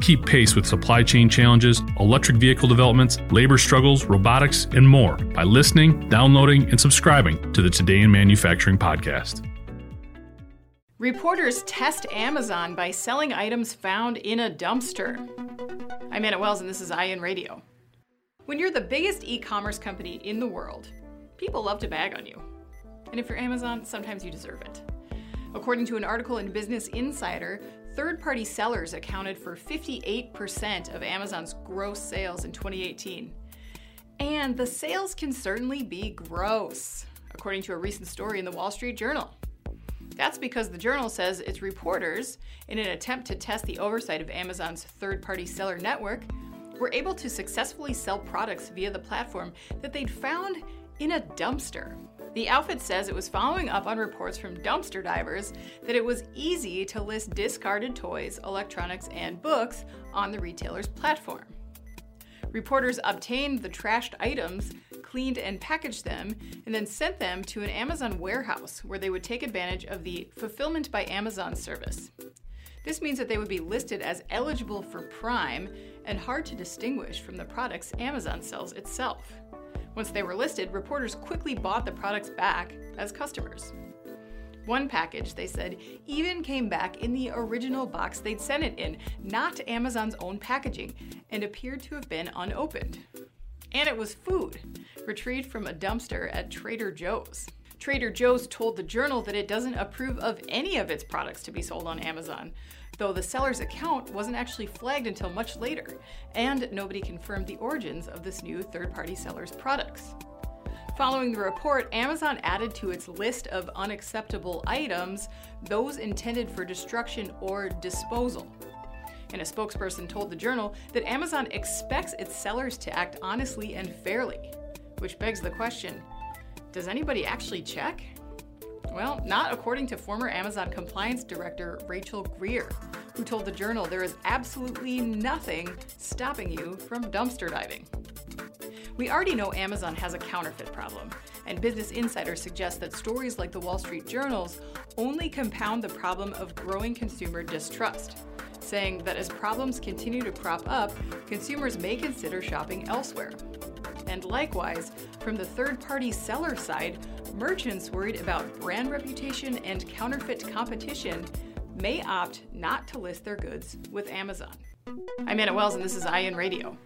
Keep pace with supply chain challenges, electric vehicle developments, labor struggles, robotics, and more by listening, downloading, and subscribing to the Today in Manufacturing podcast. Reporters test Amazon by selling items found in a dumpster. I'm Anna Wells, and this is IEN Radio. When you're the biggest e commerce company in the world, people love to bag on you. And if you're Amazon, sometimes you deserve it. According to an article in Business Insider, third party sellers accounted for 58% of Amazon's gross sales in 2018. And the sales can certainly be gross, according to a recent story in the Wall Street Journal. That's because the journal says its reporters, in an attempt to test the oversight of Amazon's third party seller network, were able to successfully sell products via the platform that they'd found in a dumpster. The outfit says it was following up on reports from dumpster divers that it was easy to list discarded toys, electronics, and books on the retailer's platform. Reporters obtained the trashed items, cleaned and packaged them, and then sent them to an Amazon warehouse where they would take advantage of the Fulfillment by Amazon service. This means that they would be listed as eligible for Prime and hard to distinguish from the products Amazon sells itself. Once they were listed, reporters quickly bought the products back as customers. One package, they said, even came back in the original box they'd sent it in, not Amazon's own packaging, and appeared to have been unopened. And it was food, retrieved from a dumpster at Trader Joe's. Trader Joe's told the Journal that it doesn't approve of any of its products to be sold on Amazon, though the seller's account wasn't actually flagged until much later, and nobody confirmed the origins of this new third party seller's products. Following the report, Amazon added to its list of unacceptable items those intended for destruction or disposal. And a spokesperson told the Journal that Amazon expects its sellers to act honestly and fairly, which begs the question does anybody actually check? Well, not according to former Amazon compliance director Rachel Greer, who told the Journal there is absolutely nothing stopping you from dumpster diving. We already know Amazon has a counterfeit problem, and Business Insider suggests that stories like the Wall Street Journal's only compound the problem of growing consumer distrust, saying that as problems continue to crop up, consumers may consider shopping elsewhere. And likewise, from the third party seller side, merchants worried about brand reputation and counterfeit competition may opt not to list their goods with Amazon. I'm Anna Wells, and this is IEN Radio.